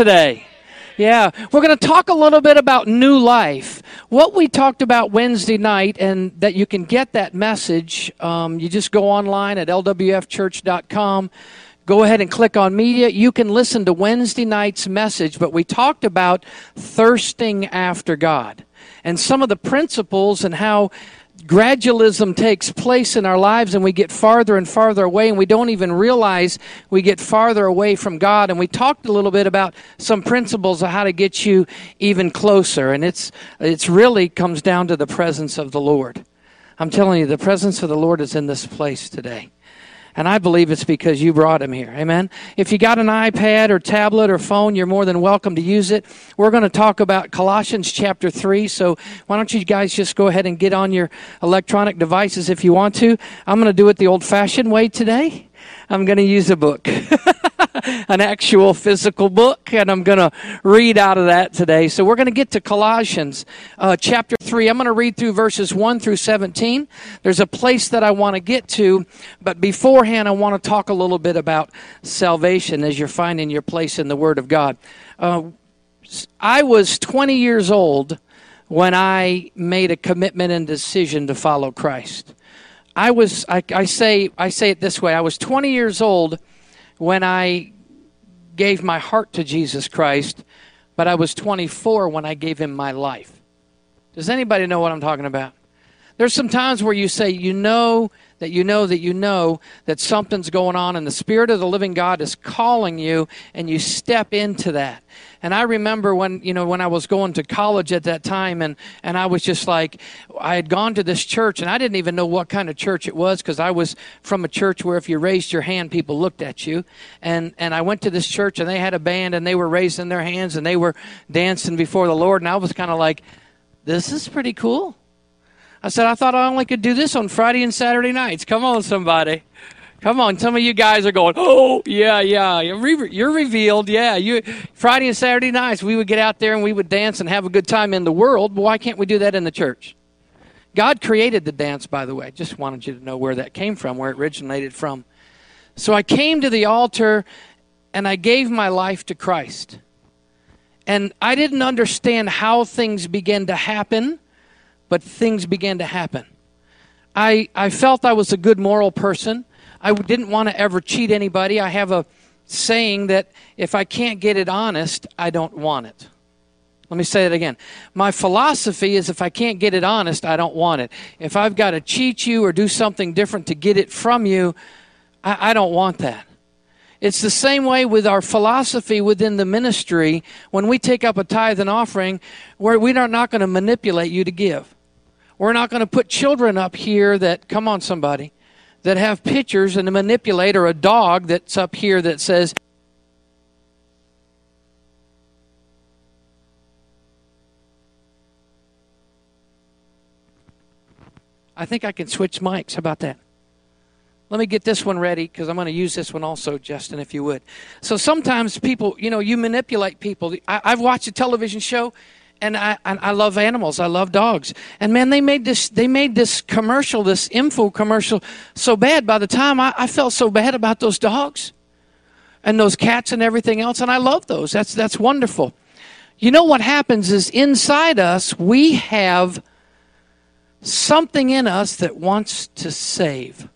today. Yeah, we're going to talk a little bit about new life. What we talked about Wednesday night, and that you can get that message. Um, you just go online at lwfchurch.com. Go ahead and click on media. You can listen to Wednesday night's message, but we talked about thirsting after God and some of the principles and how gradualism takes place in our lives and we get farther and farther away and we don't even realize we get farther away from God and we talked a little bit about some principles of how to get you even closer and it's it's really comes down to the presence of the Lord. I'm telling you the presence of the Lord is in this place today. And I believe it's because you brought him here. Amen. If you got an iPad or tablet or phone, you're more than welcome to use it. We're going to talk about Colossians chapter 3. So why don't you guys just go ahead and get on your electronic devices if you want to. I'm going to do it the old fashioned way today. I'm going to use a book, an actual physical book, and I'm going to read out of that today. So we're going to get to Colossians uh, chapter 3. I'm going to read through verses 1 through 17. There's a place that I want to get to, but beforehand, I want to talk a little bit about salvation as you're finding your place in the Word of God. Uh, I was 20 years old when I made a commitment and decision to follow Christ. I was I, I, say I say it this way. I was 20 years old when I gave my heart to Jesus Christ, but I was 24 when I gave him my life. Does anybody know what I'm talking about? There's some times where you say you know that you know that you know that something's going on and the spirit of the living God is calling you and you step into that. And I remember when, you know, when I was going to college at that time and, and I was just like, I had gone to this church and I didn't even know what kind of church it was because I was from a church where if you raised your hand, people looked at you. And, and I went to this church and they had a band and they were raising their hands and they were dancing before the Lord. And I was kind of like, this is pretty cool. I said, I thought I only could do this on Friday and Saturday nights. Come on, somebody. Come on, some of you guys are going, oh yeah, yeah, you're revealed, yeah. You Friday and Saturday nights we would get out there and we would dance and have a good time in the world. But why can't we do that in the church? God created the dance, by the way. Just wanted you to know where that came from, where it originated from. So I came to the altar and I gave my life to Christ. And I didn't understand how things began to happen, but things began to happen. I, I felt I was a good moral person. I didn't want to ever cheat anybody. I have a saying that if I can't get it honest, I don't want it. Let me say it again. My philosophy is if I can't get it honest, I don't want it. If I've got to cheat you or do something different to get it from you, I, I don't want that. It's the same way with our philosophy within the ministry. When we take up a tithe and offering, we are not going to manipulate you to give. We're not going to put children up here that, come on, somebody that have pictures and a manipulator, a dog that's up here that says, I think I can switch mics. How about that? Let me get this one ready because I'm going to use this one also, Justin, if you would. So sometimes people, you know, you manipulate people. I, have watched a television show and I, I love animals. I love dogs. And man, they made this, they made this commercial, this info commercial so bad. By the time I, I felt so bad about those dogs and those cats and everything else. And I love those. That's, that's wonderful. You know what happens is inside us, we have something in us that wants to save.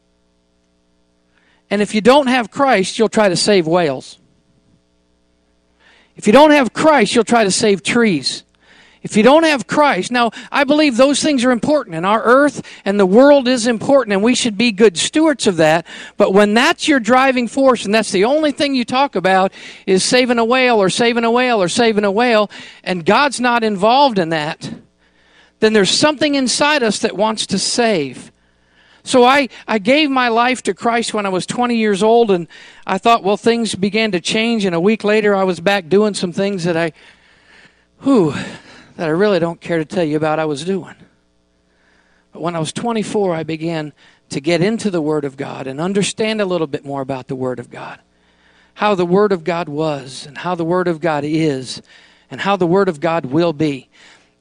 And if you don't have Christ, you'll try to save whales. If you don't have Christ, you'll try to save trees. If you don't have Christ, now I believe those things are important and our earth and the world is important and we should be good stewards of that. But when that's your driving force and that's the only thing you talk about is saving a whale or saving a whale or saving a whale and God's not involved in that, then there's something inside us that wants to save. So I, I gave my life to Christ when I was 20 years old, and I thought, well, things began to change. And a week later, I was back doing some things that I, whew, that I really don't care to tell you about I was doing. But when I was 24, I began to get into the Word of God and understand a little bit more about the Word of God. How the Word of God was, and how the Word of God is, and how the Word of God will be.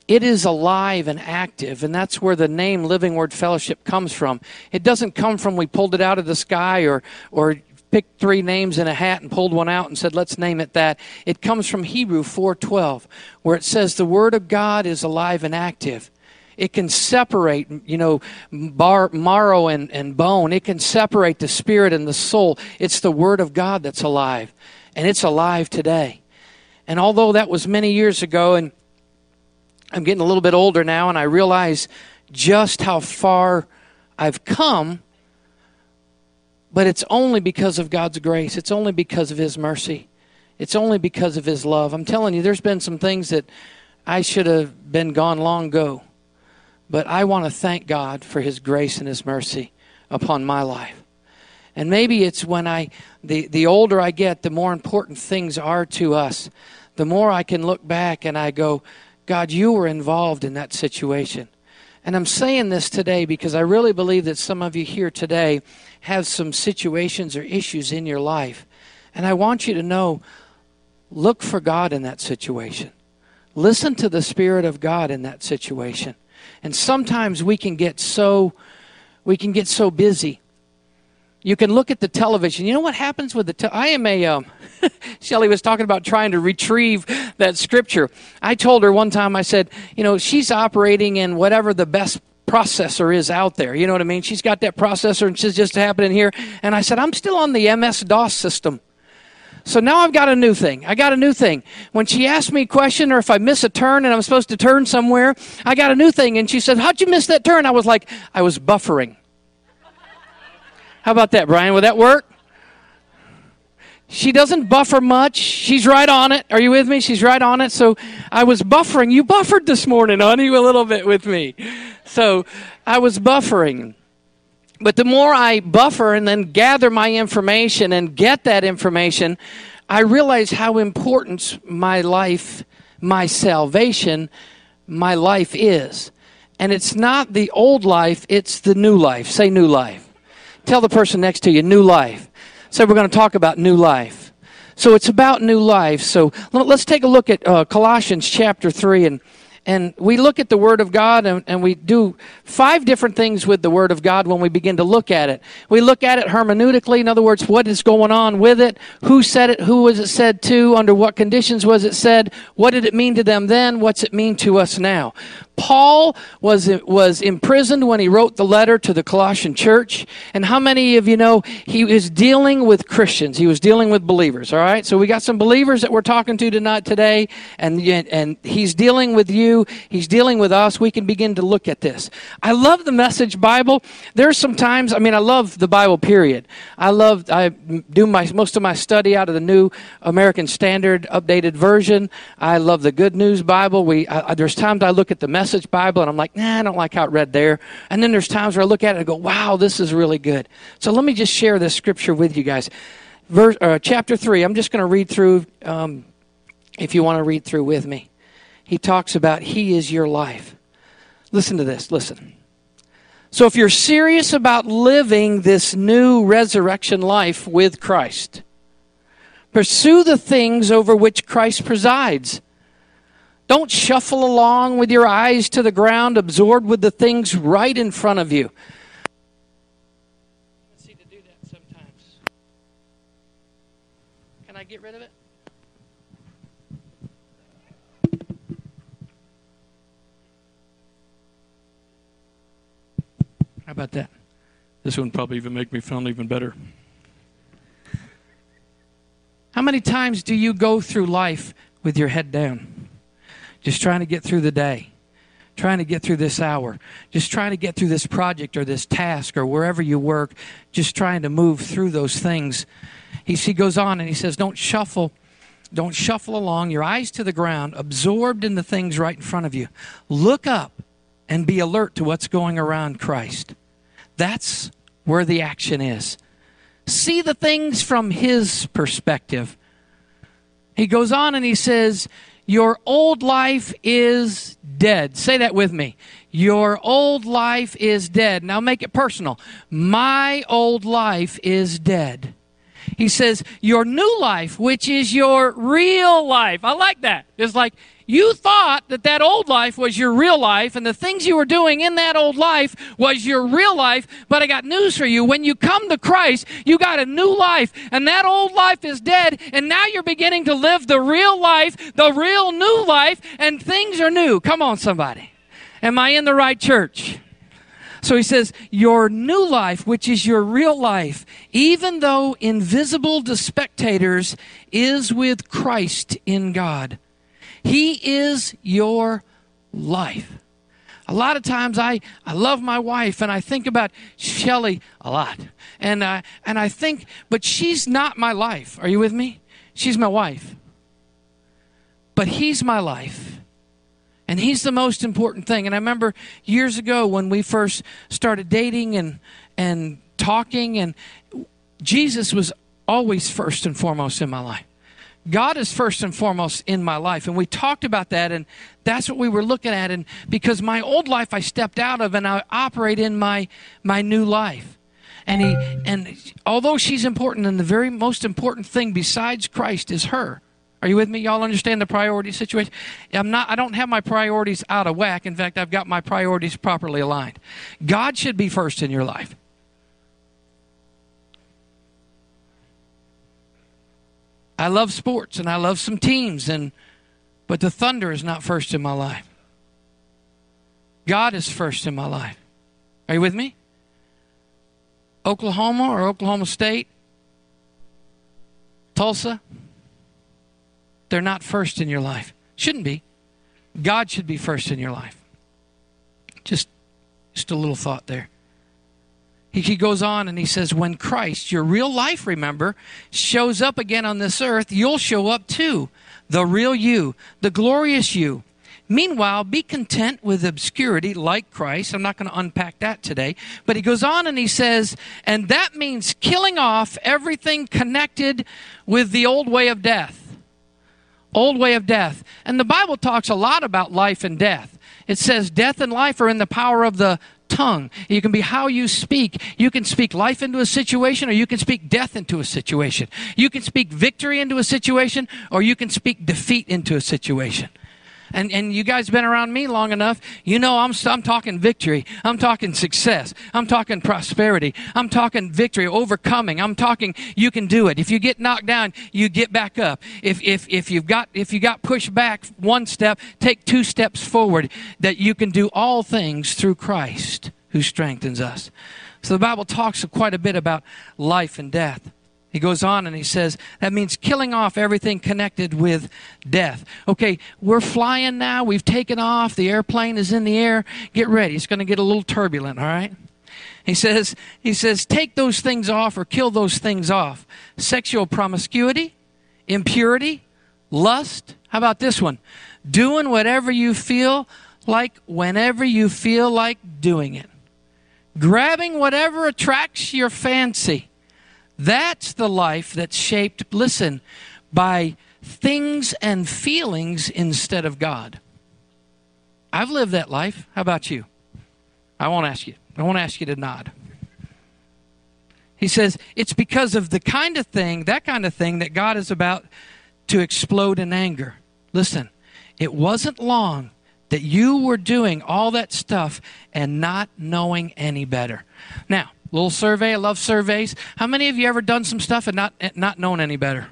It is alive and active, and that's where the name Living Word Fellowship comes from. It doesn't come from we pulled it out of the sky or, or picked three names in a hat and pulled one out and said, let's name it that. It comes from Hebrew 4.12, where it says the Word of God is alive and active. It can separate, you know, bar, marrow and, and bone. It can separate the spirit and the soul. It's the Word of God that's alive, and it's alive today. And although that was many years ago, and I'm getting a little bit older now, and I realize just how far I've come, but it's only because of God's grace. It's only because of His mercy. It's only because of His love. I'm telling you, there's been some things that I should have been gone long ago. But I want to thank God for His grace and His mercy upon my life. And maybe it's when I, the, the older I get, the more important things are to us. The more I can look back and I go, God, you were involved in that situation. And I'm saying this today because I really believe that some of you here today have some situations or issues in your life. And I want you to know look for God in that situation. Listen to the Spirit of God in that situation. And sometimes we can get so we can get so busy you can look at the television. You know what happens with the te- I am a um, Shelly was talking about trying to retrieve that scripture. I told her one time I said, you know, she's operating in whatever the best processor is out there. You know what I mean? She's got that processor and she's just happening here. And I said, I'm still on the MS DOS system. So now I've got a new thing. I got a new thing. When she asked me a question or if I miss a turn and I'm supposed to turn somewhere, I got a new thing. And she said, How'd you miss that turn? I was like, I was buffering. How about that, Brian? Would that work? She doesn't buffer much. She's right on it. Are you with me? She's right on it. So I was buffering. You buffered this morning, honey, a little bit with me. So I was buffering. But the more I buffer and then gather my information and get that information, I realize how important my life, my salvation, my life is. And it's not the old life, it's the new life. Say new life. Tell the person next to you, new life. So we're going to talk about new life. So it's about new life. So let's take a look at uh, Colossians chapter 3 and and we look at the Word of God and, and, we do five different things with the Word of God when we begin to look at it. We look at it hermeneutically, in other words, what is going on with it, who said it, who was it said to, under what conditions was it said, what did it mean to them then, what's it mean to us now. Paul was, was imprisoned when he wrote the letter to the Colossian church. And how many of you know he was dealing with Christians? He was dealing with believers, all right? So we got some believers that we're talking to tonight today, and, and he's dealing with you. He's dealing with us. We can begin to look at this. I love the message Bible. There's some times, I mean, I love the Bible, period. I love, I do my, most of my study out of the New American Standard Updated Version. I love the Good News Bible. We, I, there's times I look at the message Message Bible, and I'm like, nah, I don't like how it read there. And then there's times where I look at it and go, wow, this is really good. So let me just share this scripture with you guys. Verse, uh, chapter 3, I'm just going to read through, um, if you want to read through with me. He talks about He is your life. Listen to this, listen. So if you're serious about living this new resurrection life with Christ, pursue the things over which Christ presides don't shuffle along with your eyes to the ground, absorbed with the things right in front of you. Let's see to do that sometimes. Can I get rid of it? How about that? This one probably even make me sound even better. How many times do you go through life with your head down? Just trying to get through the day, trying to get through this hour, just trying to get through this project or this task or wherever you work, just trying to move through those things. He, he goes on and he says, Don't shuffle. Don't shuffle along, your eyes to the ground, absorbed in the things right in front of you. Look up and be alert to what's going around Christ. That's where the action is. See the things from his perspective. He goes on and he says, your old life is dead. Say that with me. Your old life is dead. Now make it personal. My old life is dead. He says, Your new life, which is your real life. I like that. It's like you thought that that old life was your real life and the things you were doing in that old life was your real life. But I got news for you. When you come to Christ, you got a new life and that old life is dead. And now you're beginning to live the real life, the real new life, and things are new. Come on, somebody. Am I in the right church? So he says, Your new life, which is your real life, even though invisible to spectators, is with Christ in God. He is your life. A lot of times I, I love my wife and I think about Shelly a lot. And, uh, and I think, but she's not my life. Are you with me? She's my wife. But he's my life. And he's the most important thing. And I remember years ago when we first started dating and, and talking, and Jesus was always first and foremost in my life. God is first and foremost in my life. And we talked about that, and that's what we were looking at. And because my old life I stepped out of and I operate in my my new life. And he and although she's important and the very most important thing besides Christ is her. Are you with me? Y'all understand the priority situation? I'm not I don't have my priorities out of whack. In fact, I've got my priorities properly aligned. God should be first in your life. I love sports and I love some teams and but the thunder is not first in my life. God is first in my life. Are you with me? Oklahoma or Oklahoma State, Tulsa, they're not first in your life. Shouldn't be. God should be first in your life. Just just a little thought there. He goes on and he says, When Christ, your real life, remember, shows up again on this earth, you'll show up too. The real you, the glorious you. Meanwhile, be content with obscurity like Christ. I'm not going to unpack that today. But he goes on and he says, and that means killing off everything connected with the old way of death. Old way of death. And the Bible talks a lot about life and death. It says death and life are in the power of the tongue. You can be how you speak. You can speak life into a situation or you can speak death into a situation. You can speak victory into a situation or you can speak defeat into a situation and, and you guys been around me long enough, you know I'm, I'm talking victory. I'm talking success. I'm talking prosperity. I'm talking victory, overcoming. I'm talking you can do it. If you get knocked down, you get back up. If, if, if you've got, if you got pushed back one step, take two steps forward that you can do all things through Christ who strengthens us. So the Bible talks quite a bit about life and death. He goes on and he says, that means killing off everything connected with death. Okay, we're flying now. We've taken off. The airplane is in the air. Get ready. It's going to get a little turbulent, all right? He says, he says, take those things off or kill those things off. Sexual promiscuity, impurity, lust. How about this one? Doing whatever you feel like whenever you feel like doing it. Grabbing whatever attracts your fancy that's the life that's shaped, listen, by things and feelings instead of God. I've lived that life. How about you? I won't ask you. I won't ask you to nod. He says, it's because of the kind of thing, that kind of thing, that God is about to explode in anger. Listen, it wasn't long that you were doing all that stuff and not knowing any better. Now, Little survey. I love surveys. How many of you ever done some stuff and not not known any better?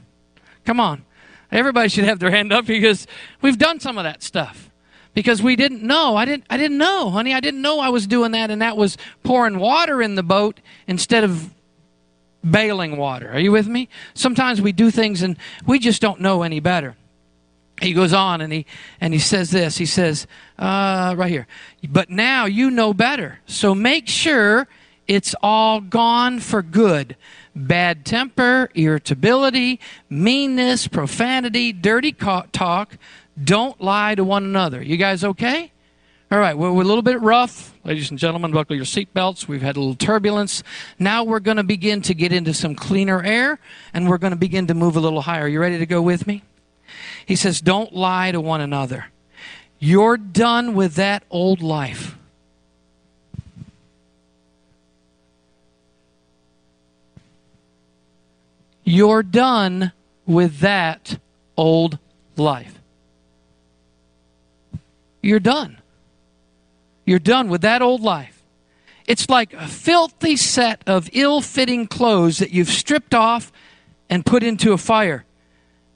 Come on. Everybody should have their hand up because we've done some of that stuff. Because we didn't know. I didn't I didn't know, honey. I didn't know I was doing that and that was pouring water in the boat instead of bailing water. Are you with me? Sometimes we do things and we just don't know any better he goes on and he and he says this he says uh, right here but now you know better so make sure it's all gone for good. Bad temper, irritability, meanness, profanity, dirty talk. Don't lie to one another. You guys okay? All right, well, we're a little bit rough. Ladies and gentlemen, buckle your seatbelts. We've had a little turbulence. Now we're going to begin to get into some cleaner air and we're going to begin to move a little higher. You ready to go with me? He says, Don't lie to one another. You're done with that old life. You're done with that old life. You're done. You're done with that old life. It's like a filthy set of ill fitting clothes that you've stripped off and put into a fire.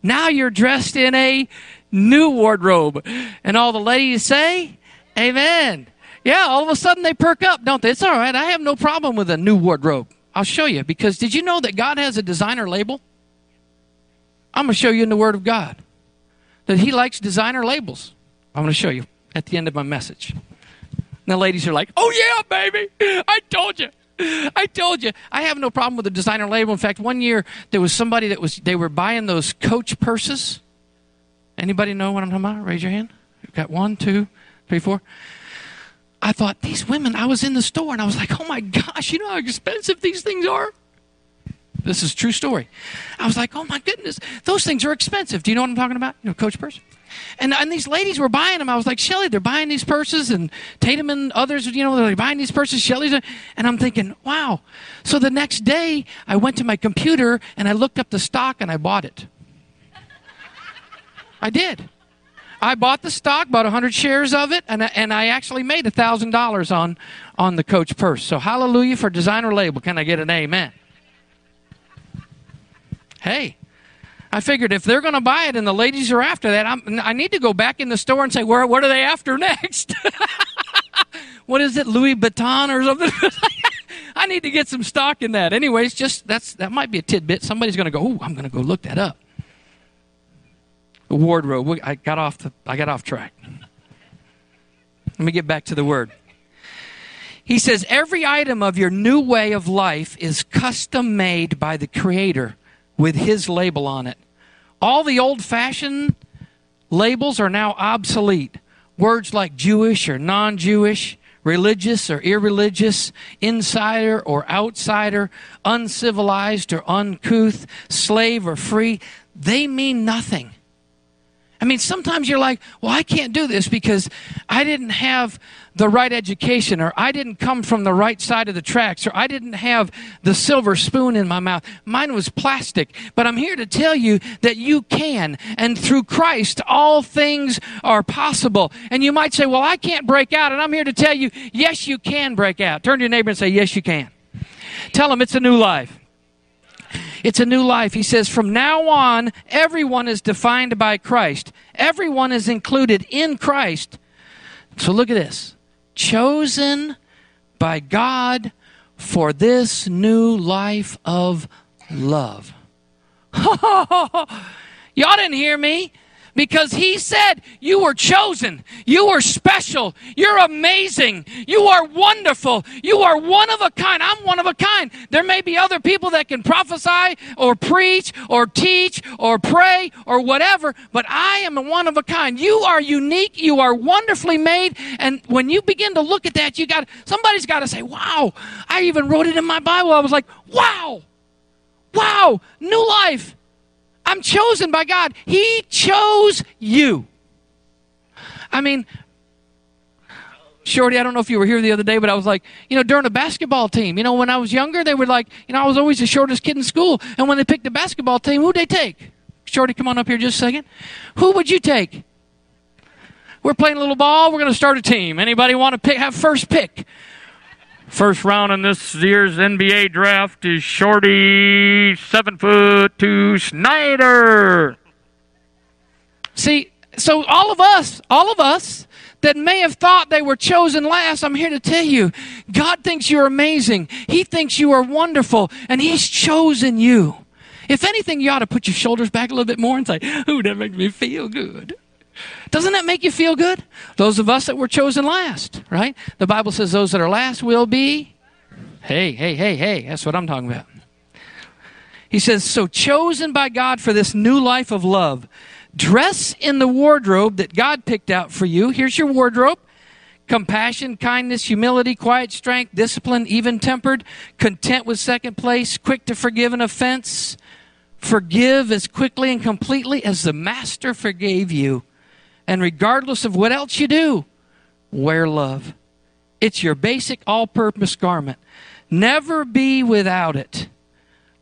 Now you're dressed in a new wardrobe. And all the ladies say, Amen. Yeah, all of a sudden they perk up, don't they? It's all right. I have no problem with a new wardrobe. I'll show you because did you know that God has a designer label? I'm going to show you in the Word of God that He likes designer labels. I'm going to show you at the end of my message. Now, ladies are like, oh, yeah, baby. I told you. I told you. I have no problem with the designer label. In fact, one year there was somebody that was, they were buying those Coach purses. Anybody know what I'm talking about? Raise your hand. We've got one, two, three, four. I thought, these women, I was in the store and I was like, oh my gosh, you know how expensive these things are? This is true story. I was like, oh my goodness, those things are expensive. Do you know what I'm talking about? You know, Coach purse. And, and these ladies were buying them. I was like, Shelly, they're buying these purses, and Tatum and others, you know, they're like buying these purses. Shelly's, and I'm thinking, wow. So the next day, I went to my computer and I looked up the stock and I bought it. I did. I bought the stock, bought 100 shares of it, and, and I actually made $1,000 on, on the Coach purse. So hallelujah for designer label. Can I get an amen? Hey, I figured if they're going to buy it and the ladies are after that, I'm, i need to go back in the store and say, where, what are they after next? what is it, Louis Vuitton or something? I need to get some stock in that. Anyways, just that's that might be a tidbit. Somebody's going to go, oh, I'm going to go look that up. Wardrobe. I got off the, I got off track. Let me get back to the word. He says every item of your new way of life is custom made by the Creator with his label on it. All the old fashioned labels are now obsolete. Words like Jewish or non Jewish, religious or irreligious, insider or outsider, uncivilized or uncouth, slave or free, they mean nothing. I mean, sometimes you're like, well, I can't do this because I didn't have the right education, or I didn't come from the right side of the tracks, or I didn't have the silver spoon in my mouth. Mine was plastic. But I'm here to tell you that you can, and through Christ, all things are possible. And you might say, well, I can't break out. And I'm here to tell you, yes, you can break out. Turn to your neighbor and say, yes, you can. Tell them it's a new life. It's a new life. He says, from now on, everyone is defined by Christ. Everyone is included in Christ. So look at this chosen by God for this new life of love. Y'all didn't hear me because he said you were chosen, you were special, you're amazing, you are wonderful, you are one of a kind. I'm one of a kind. There may be other people that can prophesy or preach or teach or pray or whatever, but I am a one of a kind. You are unique, you are wonderfully made, and when you begin to look at that, you got somebody's got to say, "Wow!" I even wrote it in my Bible. I was like, "Wow!" Wow, new life. I'm chosen by God. He chose you. I mean, Shorty, I don't know if you were here the other day, but I was like, you know, during a basketball team, you know, when I was younger, they were like, you know, I was always the shortest kid in school. And when they picked the basketball team, who'd they take? Shorty, come on up here just a second. Who would you take? We're playing a little ball. We're going to start a team. Anybody want to pick, have first pick? First round in this year's NBA draft is Shorty, seven foot two Snyder. See, so all of us, all of us that may have thought they were chosen last, I'm here to tell you, God thinks you're amazing. He thinks you are wonderful, and He's chosen you. If anything, you ought to put your shoulders back a little bit more and say, Ooh, that makes me feel good. Doesn't that make you feel good? Those of us that were chosen last, right? The Bible says those that are last will be. Hey, hey, hey, hey. That's what I'm talking about. He says, So chosen by God for this new life of love, dress in the wardrobe that God picked out for you. Here's your wardrobe compassion, kindness, humility, quiet strength, discipline, even tempered, content with second place, quick to forgive an offense, forgive as quickly and completely as the Master forgave you. And regardless of what else you do, wear love. It's your basic all purpose garment. Never be without it.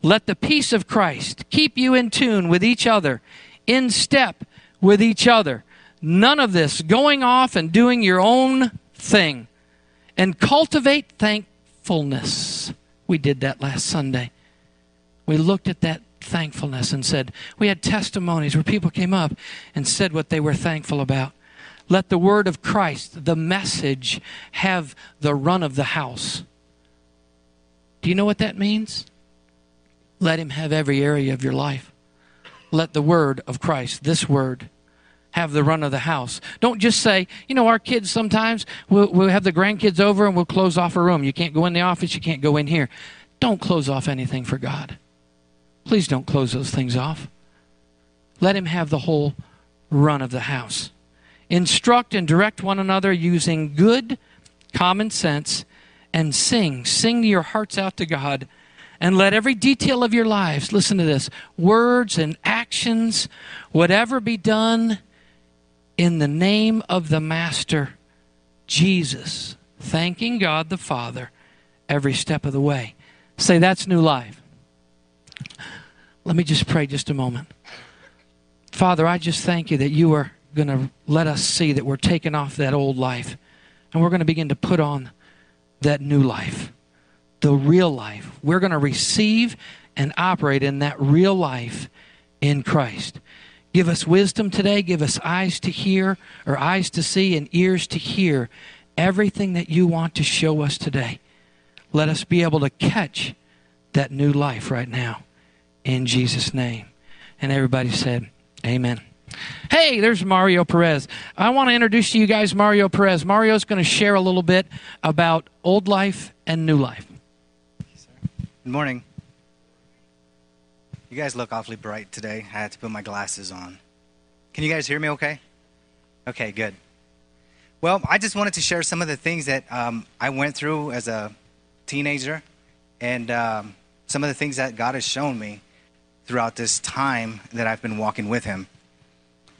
Let the peace of Christ keep you in tune with each other, in step with each other. None of this going off and doing your own thing. And cultivate thankfulness. We did that last Sunday. We looked at that thankfulness and said, we had testimonies where people came up and said what they were thankful about. Let the word of Christ, the message, have the run of the house. Do you know what that means? Let him have every area of your life. Let the word of Christ, this word, have the run of the house. Don't just say, you know, our kids sometimes, we'll, we'll have the grandkids over and we'll close off a room. You can't go in the office, you can't go in here. Don't close off anything for God. Please don't close those things off. Let him have the whole run of the house. Instruct and direct one another using good common sense and sing. Sing your hearts out to God and let every detail of your lives, listen to this, words and actions, whatever be done in the name of the Master, Jesus, thanking God the Father every step of the way. Say, that's new life. Let me just pray just a moment. Father, I just thank you that you are going to let us see that we're taking off that old life and we're going to begin to put on that new life the real life. We're going to receive and operate in that real life in Christ. Give us wisdom today. Give us eyes to hear, or eyes to see, and ears to hear everything that you want to show us today. Let us be able to catch that new life right now. In Jesus' name. And everybody said, Amen. Hey, there's Mario Perez. I want to introduce to you guys Mario Perez. Mario's going to share a little bit about old life and new life. Good morning. You guys look awfully bright today. I had to put my glasses on. Can you guys hear me okay? Okay, good. Well, I just wanted to share some of the things that um, I went through as a teenager and um, some of the things that God has shown me throughout this time that I've been walking with Him.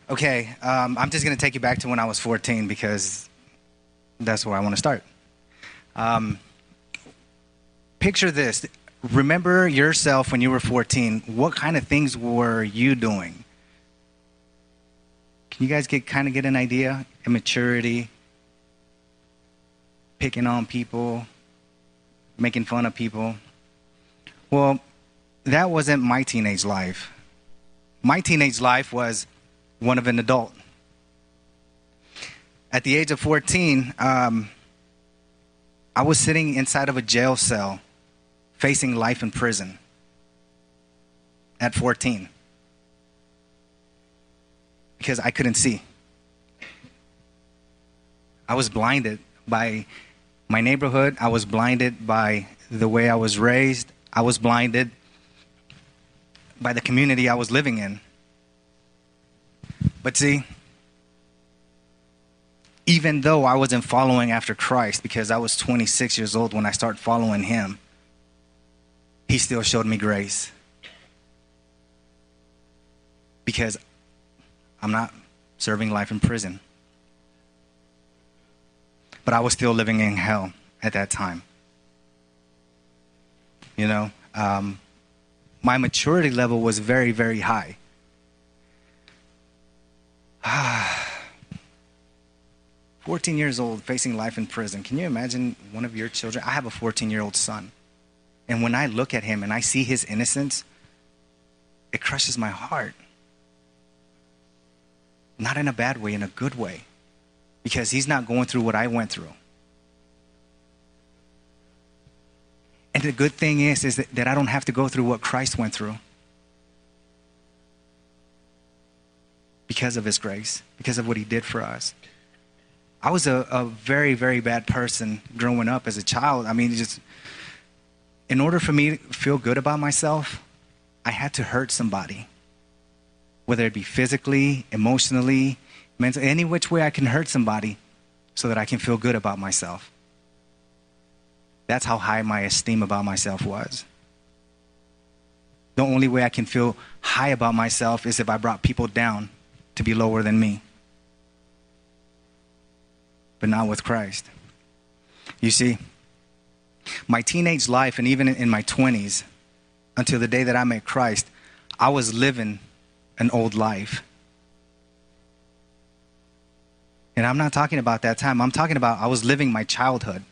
Okay, um, I'm just going to take you back to when I was 14 because that's where I want to start. Um, picture this remember yourself when you were 14. What kind of things were you doing? Can you guys get kind of get an idea? Immaturity, picking on people, making fun of people. Well, that wasn't my teenage life. My teenage life was one of an adult. At the age of 14, um, I was sitting inside of a jail cell facing life in prison at 14 because I couldn't see. I was blinded by my neighborhood, I was blinded by the way I was raised, I was blinded by the community I was living in. But see, even though I wasn't following after Christ because I was 26 years old when I started following him, he still showed me grace. Because I'm not serving life in prison. But I was still living in hell at that time. You know, um, my maturity level was very, very high. Ah. 14 years old, facing life in prison. Can you imagine one of your children? I have a 14 year old son. And when I look at him and I see his innocence, it crushes my heart. Not in a bad way, in a good way. Because he's not going through what I went through. And the good thing is, is that, that I don't have to go through what Christ went through. Because of his grace, because of what he did for us. I was a, a very, very bad person growing up as a child. I mean, just in order for me to feel good about myself, I had to hurt somebody. Whether it be physically, emotionally, mentally, any which way I can hurt somebody so that I can feel good about myself. That's how high my esteem about myself was. The only way I can feel high about myself is if I brought people down to be lower than me. But not with Christ. You see, my teenage life and even in my 20s, until the day that I met Christ, I was living an old life. And I'm not talking about that time. I'm talking about I was living my childhood.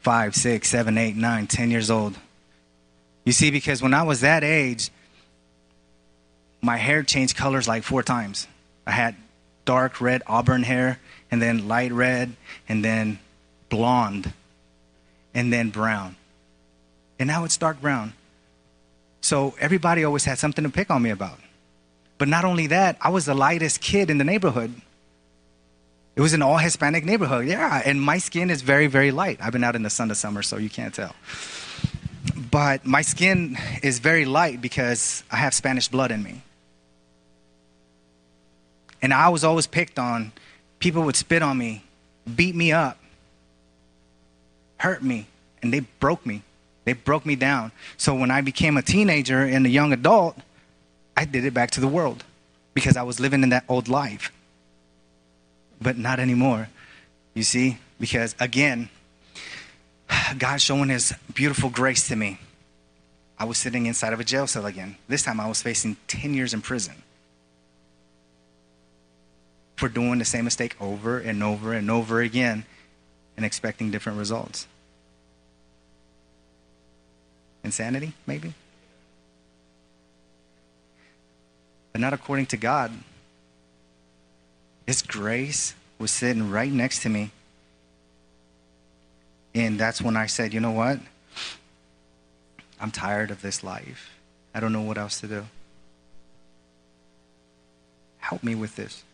Five, six, seven, eight, nine, ten years old. You see, because when I was that age, my hair changed colors like four times. I had dark red auburn hair, and then light red, and then blonde, and then brown. And now it's dark brown. So everybody always had something to pick on me about. But not only that, I was the lightest kid in the neighborhood. It was an all Hispanic neighborhood, yeah, and my skin is very, very light. I've been out in the sun this summer, so you can't tell. But my skin is very light because I have Spanish blood in me. And I was always picked on. People would spit on me, beat me up, hurt me, and they broke me. They broke me down. So when I became a teenager and a young adult, I did it back to the world because I was living in that old life. But not anymore. You see? Because again, God showing his beautiful grace to me. I was sitting inside of a jail cell again. This time I was facing 10 years in prison for doing the same mistake over and over and over again and expecting different results. Insanity, maybe? But not according to God. His grace was sitting right next to me. And that's when I said, you know what? I'm tired of this life. I don't know what else to do. Help me with this.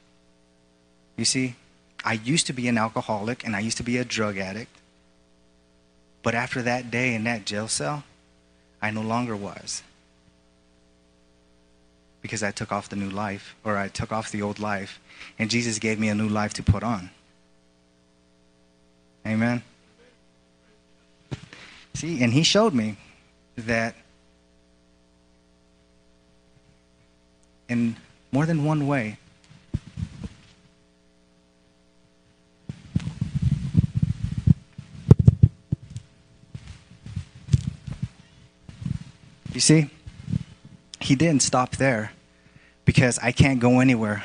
You see, I used to be an alcoholic and I used to be a drug addict. But after that day in that jail cell, I no longer was. Because I took off the new life, or I took off the old life, and Jesus gave me a new life to put on. Amen. See, and he showed me that in more than one way, You see, he didn't stop there because I can't go anywhere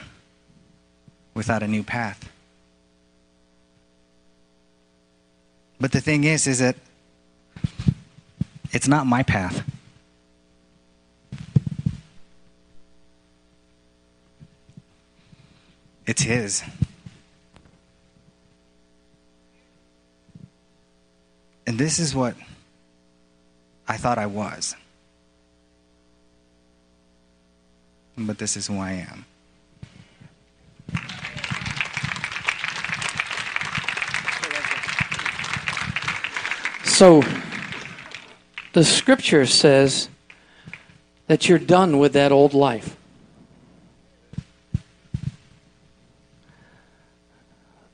without a new path. But the thing is, is that it's not my path. It's his. And this is what I thought I was. But this is who I am. So, the scripture says that you're done with that old life.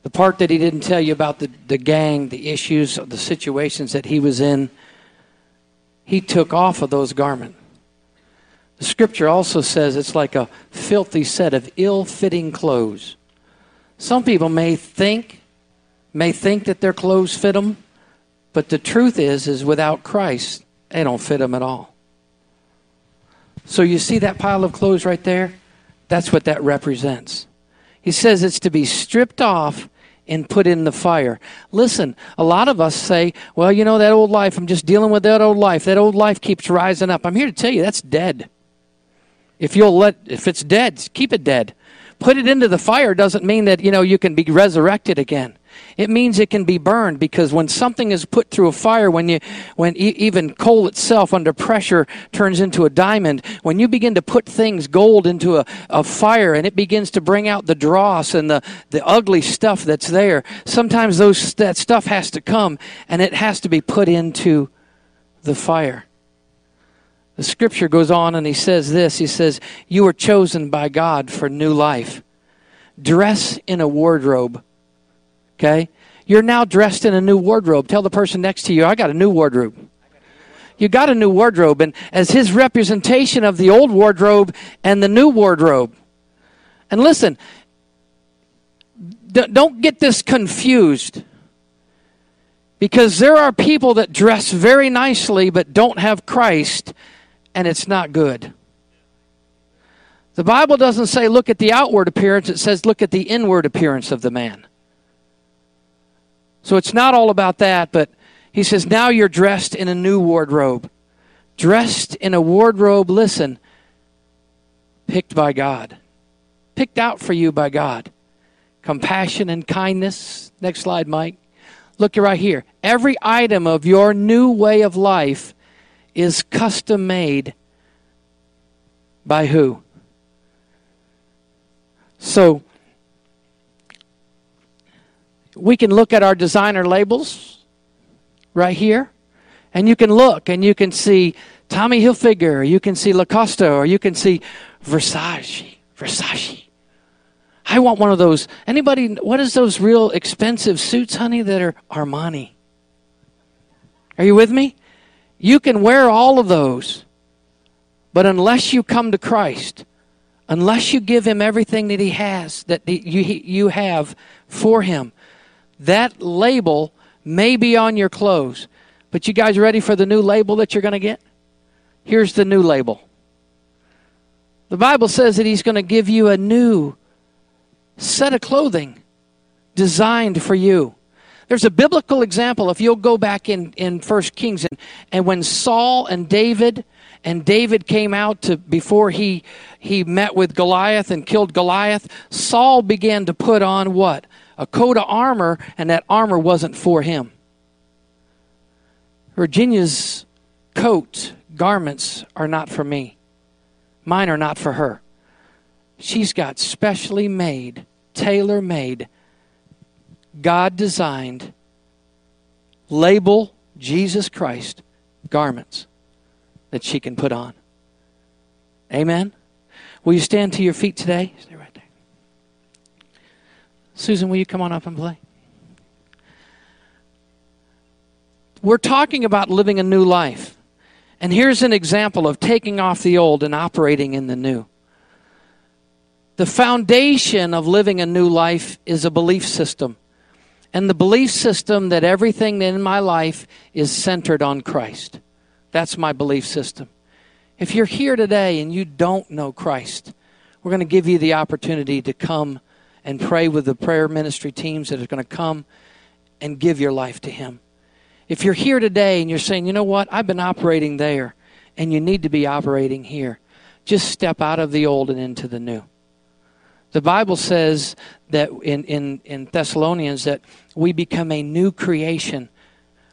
The part that he didn't tell you about the, the gang, the issues, the situations that he was in, he took off of those garments. The scripture also says it's like a filthy set of ill-fitting clothes. Some people may think may think that their clothes fit them, but the truth is is without Christ, they don't fit them at all. So you see that pile of clothes right there? That's what that represents. He says it's to be stripped off and put in the fire. Listen, a lot of us say, well, you know, that old life, I'm just dealing with that old life. That old life keeps rising up. I'm here to tell you that's dead. If you'll let, if it's dead, keep it dead. Put it into the fire doesn't mean that, you know, you can be resurrected again. It means it can be burned because when something is put through a fire, when you, when e- even coal itself under pressure turns into a diamond, when you begin to put things, gold into a, a fire and it begins to bring out the dross and the, the ugly stuff that's there, sometimes those, that stuff has to come and it has to be put into the fire. The scripture goes on and he says this He says, You are chosen by God for new life. Dress in a wardrobe. Okay? You're now dressed in a new wardrobe. Tell the person next to you, I got a new wardrobe. You got a new wardrobe, and as his representation of the old wardrobe and the new wardrobe. And listen, don't get this confused. Because there are people that dress very nicely but don't have Christ and it's not good. The Bible doesn't say look at the outward appearance, it says look at the inward appearance of the man. So it's not all about that, but he says now you're dressed in a new wardrobe. Dressed in a wardrobe, listen, picked by God, picked out for you by God. Compassion and kindness. Next slide, Mike. Look right here. Every item of your new way of life is custom made by who? So, we can look at our designer labels right here, and you can look and you can see Tommy Hilfiger, or you can see Lacoste, or you can see Versace. Versace. I want one of those. Anybody, what is those real expensive suits, honey, that are Armani? Are you with me? You can wear all of those, but unless you come to Christ, unless you give Him everything that He has, that you, you have for Him, that label may be on your clothes. But you guys ready for the new label that you're going to get? Here's the new label. The Bible says that He's going to give you a new set of clothing designed for you. There's a biblical example, if you'll go back in, in 1 Kings, and, and when Saul and David and David came out to before he he met with Goliath and killed Goliath, Saul began to put on what? A coat of armor, and that armor wasn't for him. Virginia's coat, garments are not for me. Mine are not for her. She's got specially made, tailor made, God designed, label Jesus Christ garments that she can put on. Amen? Will you stand to your feet today? Stay right there. Susan, will you come on up and play? We're talking about living a new life. And here's an example of taking off the old and operating in the new. The foundation of living a new life is a belief system. And the belief system that everything in my life is centered on Christ. That's my belief system. If you're here today and you don't know Christ, we're going to give you the opportunity to come and pray with the prayer ministry teams that are going to come and give your life to Him. If you're here today and you're saying, you know what, I've been operating there and you need to be operating here, just step out of the old and into the new. The Bible says that in, in, in Thessalonians that we become a new creation.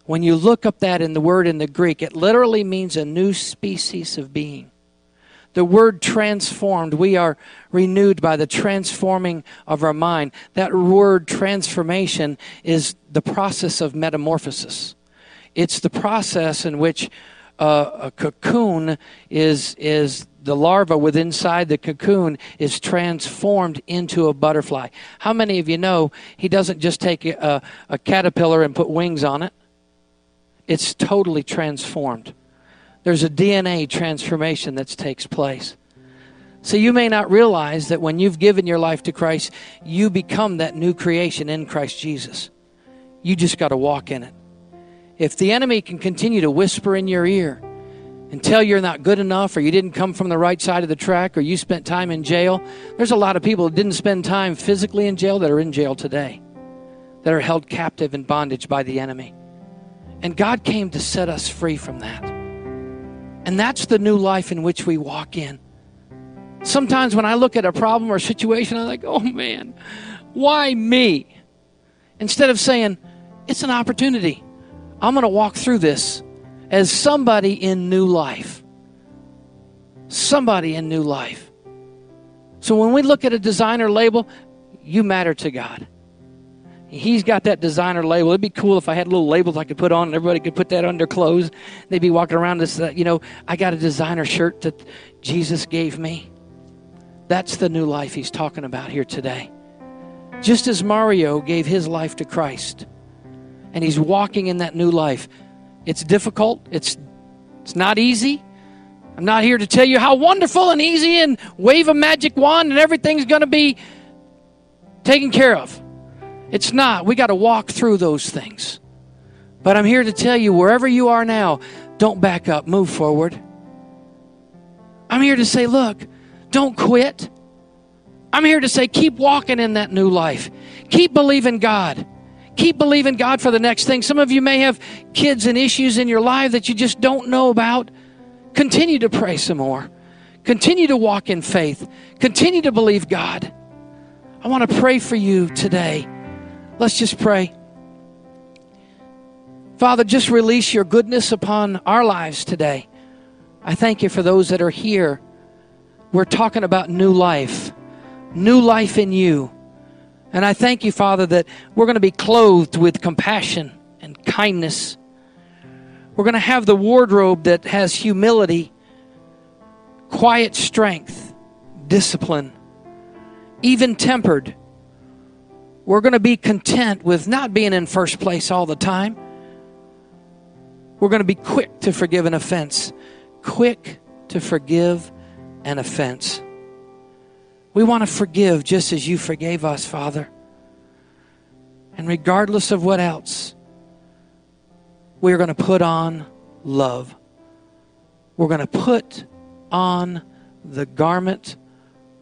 When you look up that in the word in the Greek, it literally means a new species of being. The word transformed, we are renewed by the transforming of our mind. That word transformation is the process of metamorphosis. It's the process in which uh, a cocoon is, is the larva within inside the cocoon is transformed into a butterfly. How many of you know he doesn't just take a, a caterpillar and put wings on it? It's totally transformed. There's a DNA transformation that takes place. So you may not realize that when you've given your life to Christ, you become that new creation in Christ Jesus. You just got to walk in it. If the enemy can continue to whisper in your ear, tell you're not good enough or you didn't come from the right side of the track or you spent time in jail. There's a lot of people who didn't spend time physically in jail that are in jail today, that are held captive in bondage by the enemy. And God came to set us free from that. And that's the new life in which we walk in. Sometimes when I look at a problem or a situation, I'm like, oh man, why me? Instead of saying, it's an opportunity. I'm going to walk through this as somebody in new life. Somebody in new life. So when we look at a designer label, you matter to God. He's got that designer label. It'd be cool if I had little labels I could put on and everybody could put that on their clothes. They'd be walking around this, uh, you know, I got a designer shirt that Jesus gave me. That's the new life he's talking about here today. Just as Mario gave his life to Christ and he's walking in that new life, it's difficult. It's it's not easy. I'm not here to tell you how wonderful and easy and wave a magic wand and everything's going to be taken care of. It's not. We got to walk through those things. But I'm here to tell you wherever you are now, don't back up, move forward. I'm here to say, look, don't quit. I'm here to say, keep walking in that new life. Keep believing God. Keep believing God for the next thing. Some of you may have kids and issues in your life that you just don't know about. Continue to pray some more. Continue to walk in faith. Continue to believe God. I want to pray for you today. Let's just pray. Father, just release your goodness upon our lives today. I thank you for those that are here. We're talking about new life, new life in you. And I thank you, Father, that we're going to be clothed with compassion and kindness. We're going to have the wardrobe that has humility, quiet strength, discipline, even tempered. We're going to be content with not being in first place all the time. We're going to be quick to forgive an offense, quick to forgive an offense. We want to forgive just as you forgave us, Father. And regardless of what else, we're going to put on love. We're going to put on the garment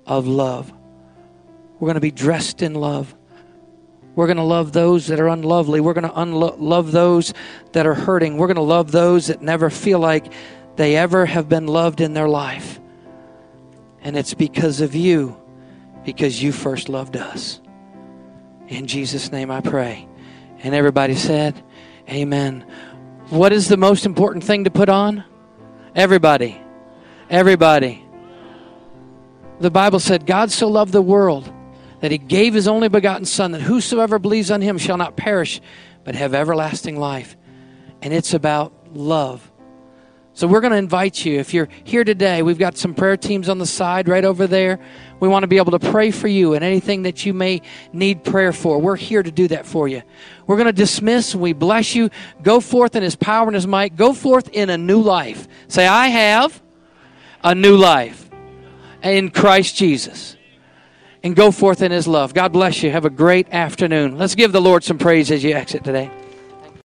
of love. We're going to be dressed in love. We're going to love those that are unlovely. We're going to unlo- love those that are hurting. We're going to love those that never feel like they ever have been loved in their life. And it's because of you, because you first loved us. In Jesus' name I pray. And everybody said, Amen. What is the most important thing to put on? Everybody. Everybody. The Bible said, God so loved the world that he gave his only begotten Son, that whosoever believes on him shall not perish, but have everlasting life. And it's about love. So we're going to invite you. If you're here today, we've got some prayer teams on the side right over there. We want to be able to pray for you and anything that you may need prayer for. We're here to do that for you. We're going to dismiss. We bless you. Go forth in his power and his might. Go forth in a new life. Say, I have a new life in Christ Jesus and go forth in his love. God bless you. Have a great afternoon. Let's give the Lord some praise as you exit today.